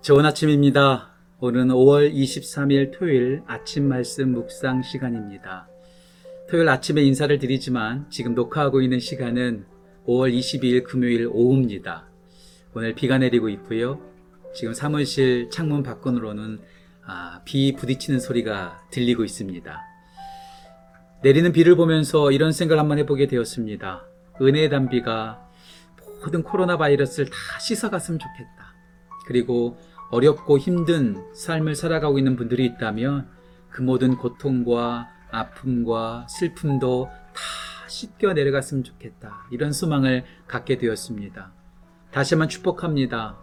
좋은 아침입니다. 오늘은 5월 23일 토요일 아침 말씀 묵상 시간입니다. 토요일 아침에 인사를 드리지만 지금 녹화하고 있는 시간은 5월 22일 금요일 오후입니다. 오늘 비가 내리고 있고요. 지금 사무실 창문 밖으로는 아, 비 부딪히는 소리가 들리고 있습니다. 내리는 비를 보면서 이런 생각을 한번 해보게 되었습니다. 은혜의 단비가 모든 코로나 바이러스를 다 씻어갔으면 좋겠다. 그리고 어렵고 힘든 삶을 살아가고 있는 분들이 있다면 그 모든 고통과 아픔과 슬픔도 다 씻겨 내려갔으면 좋겠다. 이런 소망을 갖게 되었습니다. 다시 한번 축복합니다.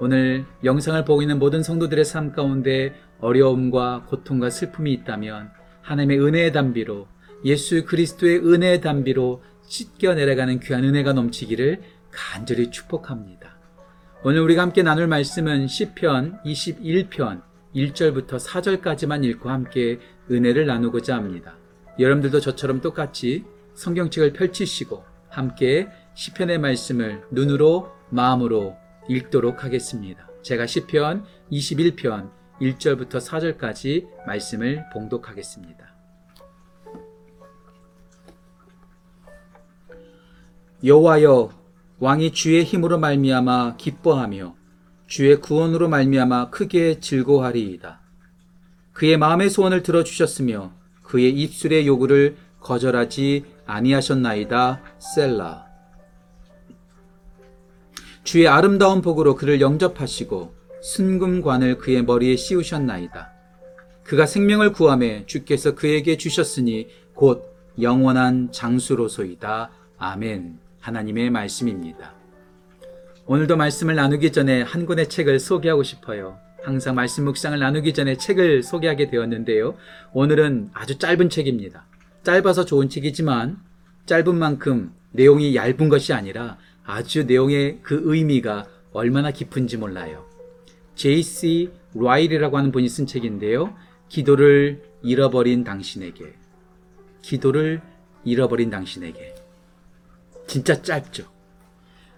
오늘 영상을 보고 있는 모든 성도들의 삶 가운데 어려움과 고통과 슬픔이 있다면 하나님의 은혜의 단비로 예수 그리스도의 은혜의 단비로 씻겨 내려가는 귀한 은혜가 넘치기를 간절히 축복합니다. 오늘 우리가 함께 나눌 말씀은 시편 21편 1절부터 4절까지만 읽고 함께 은혜를 나누고자 합니다. 여러분들도 저처럼 똑같이 성경책을 펼치시고 함께 시편의 말씀을 눈으로 마음으로 읽도록 하겠습니다. 제가 시편 21편 1절부터 4절까지 말씀을 봉독하겠습니다. 여호와여 왕이 주의 힘으로 말미암아 기뻐하며 주의 구원으로 말미암아 크게 즐거워하리이다. 그의 마음의 소원을 들어 주셨으며 그의 입술의 요구를 거절하지 아니하셨나이다. 셀라. 주의 아름다운 복으로 그를 영접하시고 순금관을 그의 머리에 씌우셨나이다. 그가 생명을 구함에 주께서 그에게 주셨으니 곧 영원한 장수로소이다. 아멘. 하나님의 말씀입니다. 오늘도 말씀을 나누기 전에 한 권의 책을 소개하고 싶어요. 항상 말씀 묵상을 나누기 전에 책을 소개하게 되었는데요. 오늘은 아주 짧은 책입니다. 짧아서 좋은 책이지만 짧은 만큼 내용이 얇은 것이 아니라 아주 내용의 그 의미가 얼마나 깊은지 몰라요. J.C. 라일이라고 하는 분이 쓴 책인데요. 기도를 잃어버린 당신에게. 기도를 잃어버린 당신에게. 진짜 짧죠.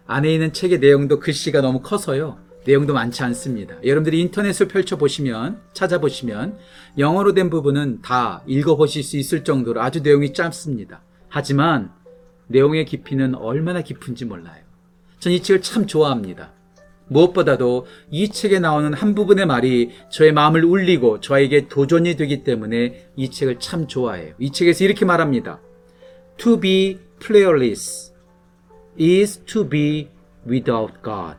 안에 있는 책의 내용도 글씨가 너무 커서요. 내용도 많지 않습니다. 여러분들이 인터넷을 펼쳐보시면, 찾아보시면, 영어로 된 부분은 다 읽어보실 수 있을 정도로 아주 내용이 짧습니다. 하지만, 내용의 깊이는 얼마나 깊은지 몰라요. 전 이 책을 참 좋아합니다. 무엇보다도 이 책에 나오는 한 부분의 말이 저의 마음을 울리고 저에게 도전이 되기 때문에 이 책을 참 좋아해요. 이 책에서 이렇게 말합니다. To be prayerless is to be without God,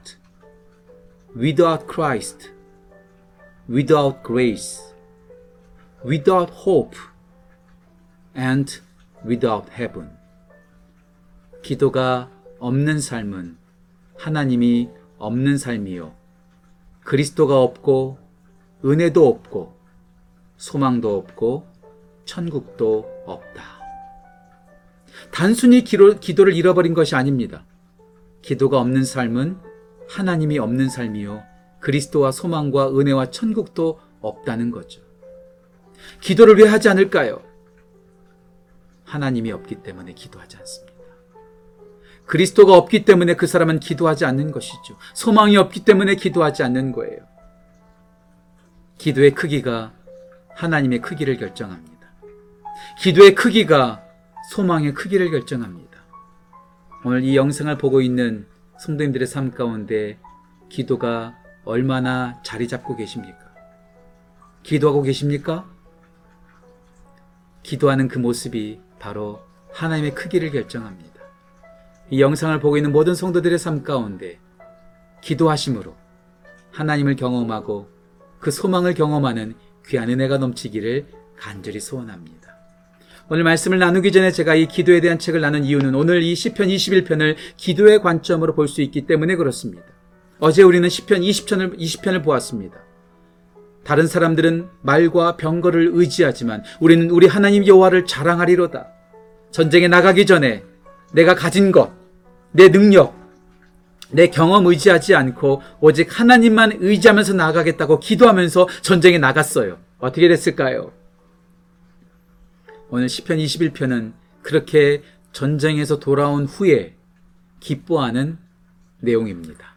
without Christ, without grace, without hope, and without heaven. 기도가 없는 삶은 하나님이 없는 삶이요. 그리스도가 없고, 은혜도 없고, 소망도 없고, 천국도 없다. 단순히 기도, 기도를 잃어버린 것이 아닙니다. 기도가 없는 삶은 하나님이 없는 삶이요. 그리스도와 소망과 은혜와 천국도 없다는 거죠. 기도를 왜 하지 않을까요? 하나님이 없기 때문에 기도하지 않습니다. 그리스도가 없기 때문에 그 사람은 기도하지 않는 것이죠. 소망이 없기 때문에 기도하지 않는 거예요. 기도의 크기가 하나님의 크기를 결정합니다. 기도의 크기가 소망의 크기를 결정합니다. 오늘 이 영상을 보고 있는 성도님들의 삶 가운데 기도가 얼마나 자리 잡고 계십니까? 기도하고 계십니까? 기도하는 그 모습이 바로 하나님의 크기를 결정합니다. 이 영상을 보고 있는 모든 성도들의 삶 가운데 기도하심으로 하나님을 경험하고 그 소망을 경험하는 귀한 은혜가 넘치기를 간절히 소원합니다. 오늘 말씀을 나누기 전에 제가 이 기도에 대한 책을 나눈 이유는 오늘 이 시편 21편을 기도의 관점으로 볼 수 있기 때문에 그렇습니다. 어제 우리는 시편 20편을 20편을 보았습니다. 다른 사람들은 말과 병거를 의지하지만 우리는 우리 하나님 여호와를 자랑하리로다. 전쟁에 나가기 전에 내가 가진 것, 내 능력, 내 경험 의지하지 않고 오직 하나님만 의지하면서 나가겠다고 기도하면서 전쟁에 나갔어요. 어떻게 됐을까요? 오늘 시편 21편은 그렇게 전쟁에서 돌아온 후에 기뻐하는 내용입니다.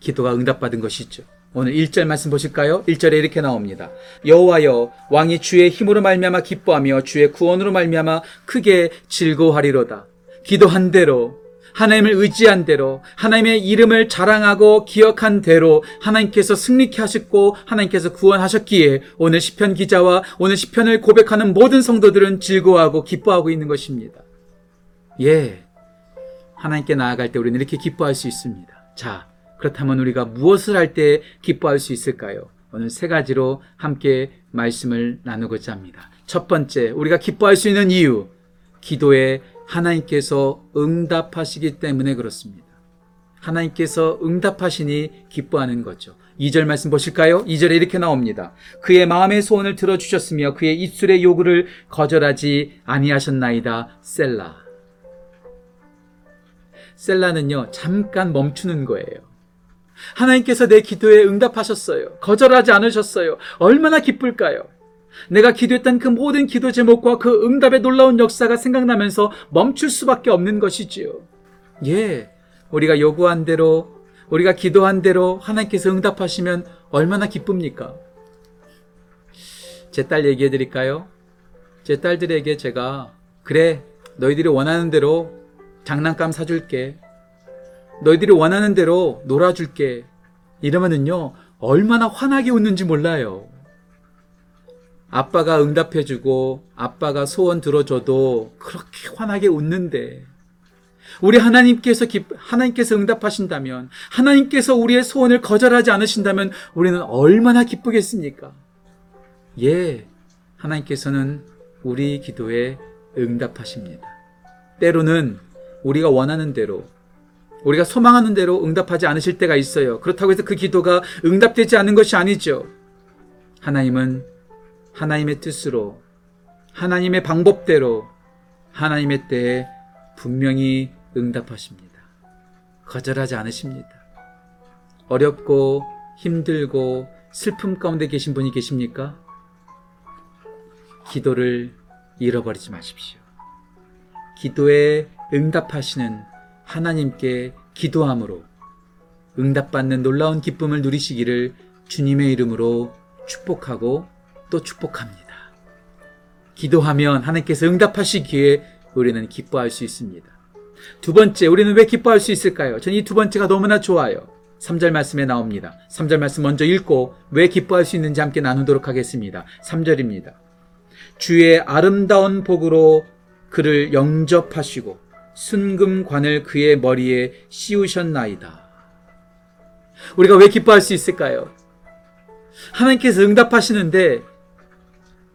기도가 응답받은 것이죠. 오늘 1절 말씀 보실까요? 1절에 이렇게 나옵니다. 여호와여 왕이 주의 힘으로 말미암아 기뻐하며 주의 구원으로 말미암아 크게 즐거워하리로다. 기도한 대로 하나님을 의지한 대로 하나님의 이름을 자랑하고 기억한 대로 하나님께서 승리케 하셨고 하나님께서 구원하셨기에 오늘 시편 기자와 오늘 시편을 고백하는 모든 성도들은 즐거워하고 기뻐하고 있는 것입니다. 예. 하나님께 나아갈 때 우리는 이렇게 기뻐할 수 있습니다. 자, 그렇다면 우리가 무엇을 할 때 기뻐할 수 있을까요? 오늘 세 가지로 함께 말씀을 나누고자 합니다. 첫 번째, 우리가 기뻐할 수 있는 이유, 기도에 하나님께서 응답하시기 때문에 그렇습니다. 하나님께서 응답하시니 기뻐하는 거죠. 2절 말씀 보실까요? 2절에 이렇게 나옵니다. 그의 마음의 소원을 들어주셨으며 그의 입술의 요구를 거절하지 아니하셨나이다. 셀라. 셀라는요, 잠깐 멈추는 거예요. 하나님께서 내 기도에 응답하셨어요. 거절하지 않으셨어요. 얼마나 기쁠까요? 내가 기도했던 그 모든 기도 제목과 그 응답의 놀라운 역사가 생각나면서 멈출 수밖에 없는 것이지요. 예. 우리가 요구한 대로, 우리가 기도한 대로 하나님께서 응답하시면 얼마나 기쁩니까? 제 딸 얘기해 드릴까요? 제 딸들에게 제가, 그래, 너희들이 원하는 대로 장난감 사줄게. 너희들이 원하는 대로 놀아줄게. 이러면은요, 얼마나 환하게 웃는지 몰라요. 아빠가 응답해주고, 아빠가 소원 들어줘도 그렇게 환하게 웃는데, 우리 하나님께서 기, 하나님께서 응답하신다면, 하나님께서 우리의 소원을 거절하지 않으신다면, 우리는 얼마나 기쁘겠습니까? 예, 하나님께서는 우리 기도에 응답하십니다. 때로는 우리가 원하는 대로, 우리가 소망하는 대로 응답하지 않으실 때가 있어요. 그렇다고 해서 그 기도가 응답되지 않는 것이 아니죠. 하나님은 하나님의 뜻으로, 하나님의 방법대로, 하나님의 때에 분명히 응답하십니다. 거절하지 않으십니다. 어렵고 힘들고 슬픔 가운데 계신 분이 계십니까? 기도를 잃어버리지 마십시오. 기도에 응답하시는 하나님께 기도함으로 응답받는 놀라운 기쁨을 누리시기를 주님의 이름으로 축복하고 또 축복합니다. 기도하면 하나님께서 응답하시기에 우리는 기뻐할 수 있습니다. 두 번째, 우리는 왜 기뻐할 수 있을까요? 저는 이 두 번째가 너무나 좋아요. 3절 말씀에 나옵니다. 3절 말씀 먼저 읽고 왜 기뻐할 수 있는지 함께 나누도록 하겠습니다. 3절입니다. 주의 아름다운 복으로 그를 영접하시고 순금관을 그의 머리에 씌우셨나이다. 우리가 왜 기뻐할 수 있을까요? 하나님께서 응답하시는데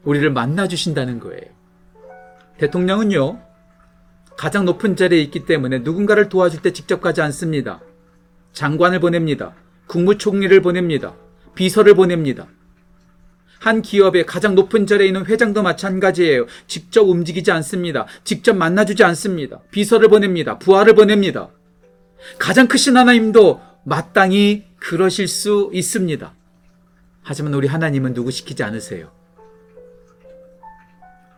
우리를 만나 주신다는 거예요. 대통령은요, 가장 높은 자리에 있기 때문에 누군가를 도와줄 때 직접 가지 않습니다. 장관을 보냅니다. 국무총리를 보냅니다. 비서를 보냅니다. 한 기업의 가장 높은 자리에 있는 회장도 마찬가지예요. 직접 움직이지 않습니다. 직접 만나주지 않습니다. 비서를 보냅니다. 부하를 보냅니다. 가장 크신 하나님도 마땅히 그러실 수 있습니다. 하지만 우리 하나님은 누구 시키지 않으세요.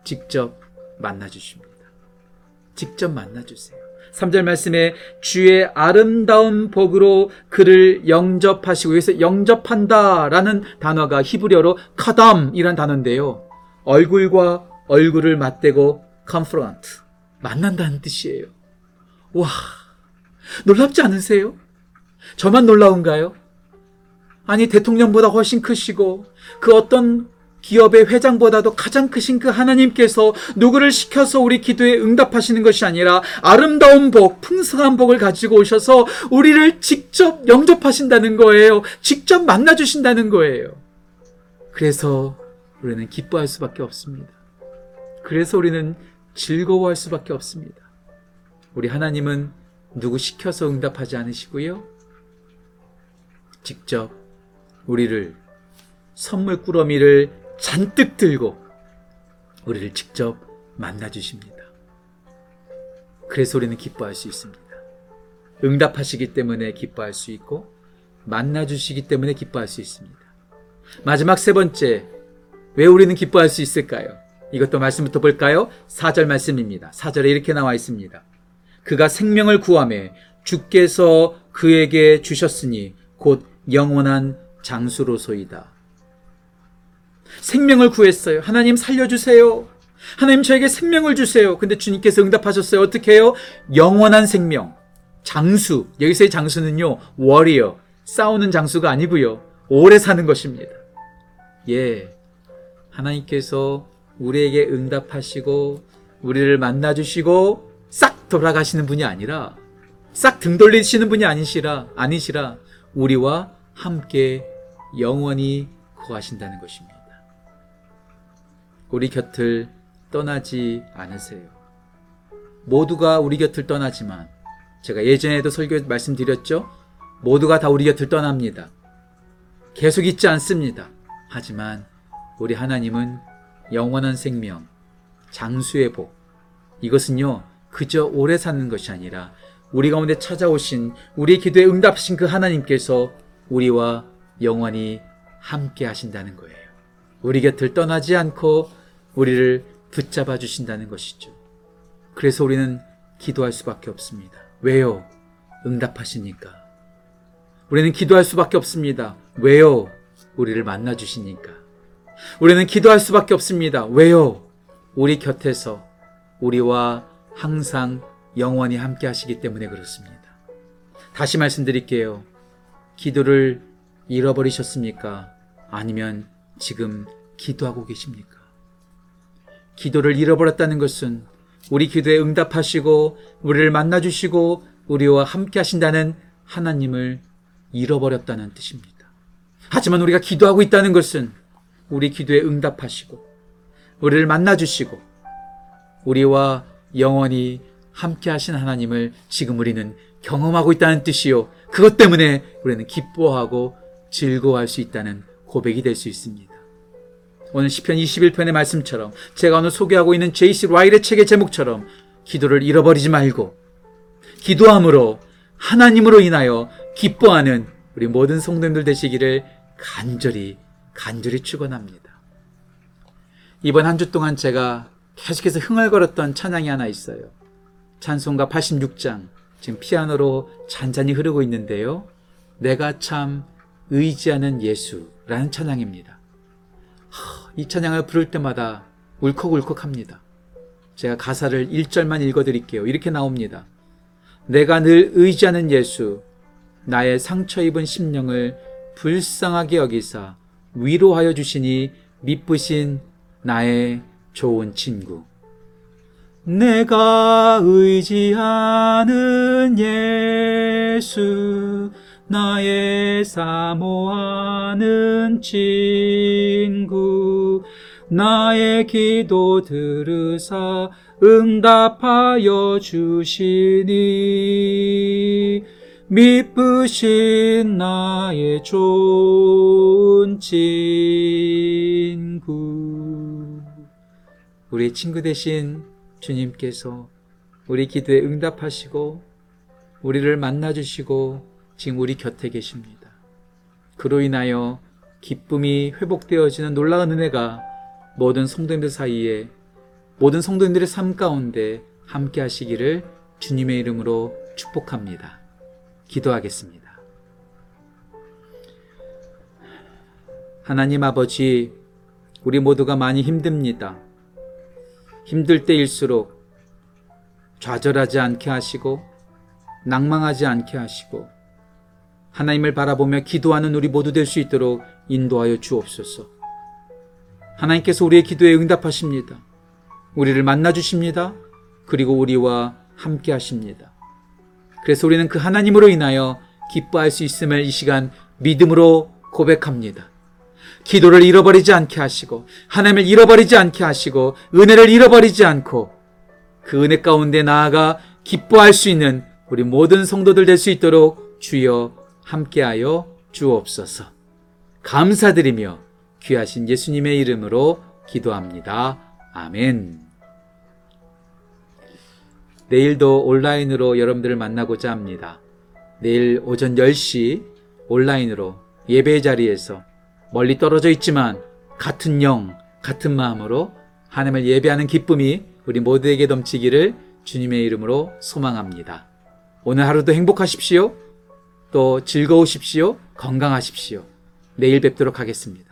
직접 만나 주십니다. 직접 만나 주세요. 3절 말씀에 주의 아름다운 복으로 그를 영접하시고 여기서 영접한다라는 단어가 히브리어로 카담이란 단어인데요. 얼굴과 얼굴을 맞대고 confront 만난다는 뜻이에요. 와 놀랍지 않으세요? 저만 놀라운가요? 아니 대통령보다 훨씬 크시고 그 어떤 기업의 회장보다도 가장 크신 그 하나님께서 누구를 시켜서 우리 기도에 응답하시는 것이 아니라 아름다운 복, 풍성한 복을 가지고 오셔서 우리를 직접 영접하신다는 거예요. 직접 만나주신다는 거예요. 그래서 우리는 기뻐할 수밖에 없습니다. 그래서 우리는 즐거워할 수밖에 없습니다. 우리 하나님은 누구 시켜서 응답하지 않으시고요. 직접 우리를 선물 꾸러미를 잔뜩 들고 우리를 직접 만나 주십니다. 그래서 우리는 기뻐할 수 있습니다. 응답하시기 때문에 기뻐할 수 있고 만나 주시기 때문에 기뻐할 수 있습니다. 마지막 세 번째, 왜 우리는 기뻐할 수 있을까요? 이것도 말씀부터 볼까요? 4절 말씀입니다. 4절에 이렇게 나와 있습니다. 그가 생명을 구함에 주께서 그에게 주셨으니 곧 영원한 장수로소이다. 생명을 구했어요. 하나님 살려주세요. 하나님 저에게 생명을 주세요. 근데 주님께서 응답하셨어요. 어떻게 해요? 영원한 생명. 장수. 여기서의 장수는요, 워리어. 싸우는 장수가 아니고요. 오래 사는 것입니다. 예. 하나님께서 우리에게 응답하시고, 우리를 만나 주시고, 싹 돌아가시는 분이 아니라, 싹 등 돌리시는 분이 아니시라, 아니시라, 우리와 함께 영원히 거하신다는 것입니다. 우리 곁을 떠나지 않으세요. 모두가 우리 곁을 떠나지만 제가 예전에도 설교 말씀드렸죠? 모두가 다 우리 곁을 떠납니다. 계속 있지 않습니다. 하지만 우리 하나님은 영원한 생명, 장수의 복. 이것은요, 그저 오래 사는 것이 아니라 우리 가운데 찾아오신 우리의 기도에 응답하신 그 하나님께서 우리와 영원히 함께 하신다는 거예요. 우리 곁을 떠나지 않고 우리를 붙잡아 주신다는 것이죠. 그래서 우리는 기도할 수밖에 없습니다. 왜요? 응답하시니까. 우리는 기도할 수밖에 없습니다. 왜요? 우리를 만나 주시니까. 우리는 기도할 수밖에 없습니다. 왜요? 우리 곁에서 우리와 항상 영원히 함께 하시기 때문에 그렇습니다. 다시 말씀드릴게요. 기도를 잃어버리셨습니까? 아니면 지금 기도하고 계십니까? 기도를 잃어버렸다는 것은 우리 기도에 응답하시고 우리를 만나주시고 우리와 함께 하신다는 하나님을 잃어버렸다는 뜻입니다. 하지만 우리가 기도하고 있다는 것은 우리 기도에 응답하시고 우리를 만나주시고 우리와 영원히 함께 하신 하나님을 지금 우리는 경험하고 있다는 뜻이요. 그것 때문에 우리는 기뻐하고 즐거워할 수 있다는 고백이 될 수 있습니다. 오늘 시편 21편의 말씀처럼 제가 오늘 소개하고 있는 제이시 라일의 책의 제목처럼 기도를 잃어버리지 말고 기도함으로 하나님으로 인하여 기뻐하는 우리 모든 성도님들 되시기를 간절히 간절히 축원합니다. 이번 한 주 동안 제가 계속해서 흥얼거렸던 찬양이 하나 있어요. 찬송가 86장 지금 피아노로 잔잔히 흐르고 있는데요. 내가 참 의지하는 예수라는 찬양입니다. 이 찬양을 부를 때마다 울컥울컥합니다. 제가 가사를 1절만 읽어드릴게요. 이렇게 나옵니다. 내가 늘 의지하는 예수, 나의 상처 입은 심령을 불쌍하게 여기사 위로하여 주시니 미쁘신 나의 좋은 친구. 내가 의지하는 예수, 나의 사모하는 친구, 나의 기도 들으사 응답하여 주시니, 미쁘신 나의 좋은 친구. 우리 친구 대신 주님께서 우리 기도에 응답하시고, 우리를 만나주시고, 지금 우리 곁에 계십니다. 그로 인하여 기쁨이 회복되어지는 놀라운 은혜가 모든 성도님들 사이에 모든 성도님들의 삶 가운데 함께 하시기를 주님의 이름으로 축복합니다. 기도하겠습니다. 하나님 아버지, 우리 모두가 많이 힘듭니다. 힘들 때일수록 좌절하지 않게 하시고, 낭망하지 않게 하시고, 하나님을 바라보며 기도하는 우리 모두 될 수 있도록 인도하여 주옵소서. 하나님께서 우리의 기도에 응답하십니다. 우리를 만나 주십니다. 그리고 우리와 함께 하십니다. 그래서 우리는 그 하나님으로 인하여 기뻐할 수 있음을 이 시간 믿음으로 고백합니다. 기도를 잃어버리지 않게 하시고, 하나님을 잃어버리지 않게 하시고, 은혜를 잃어버리지 않고, 그 은혜 가운데 나아가 기뻐할 수 있는 우리 모든 성도들 될 수 있도록 주여 함께하여 주옵소서. 감사드리며 귀하신 예수님의 이름으로 기도합니다. 아멘. 내일도 온라인으로 여러분들을 만나고자 합니다. 내일 오전 10시 온라인으로 예배 자리에서 멀리 떨어져 있지만 같은 영, 같은 마음으로 하나님을 예배하는 기쁨이 우리 모두에게 넘치기를 주님의 이름으로 소망합니다. 오늘 하루도 행복하십시오. 또 즐거우십시오. 건강하십시오. 내일 뵙도록 하겠습니다.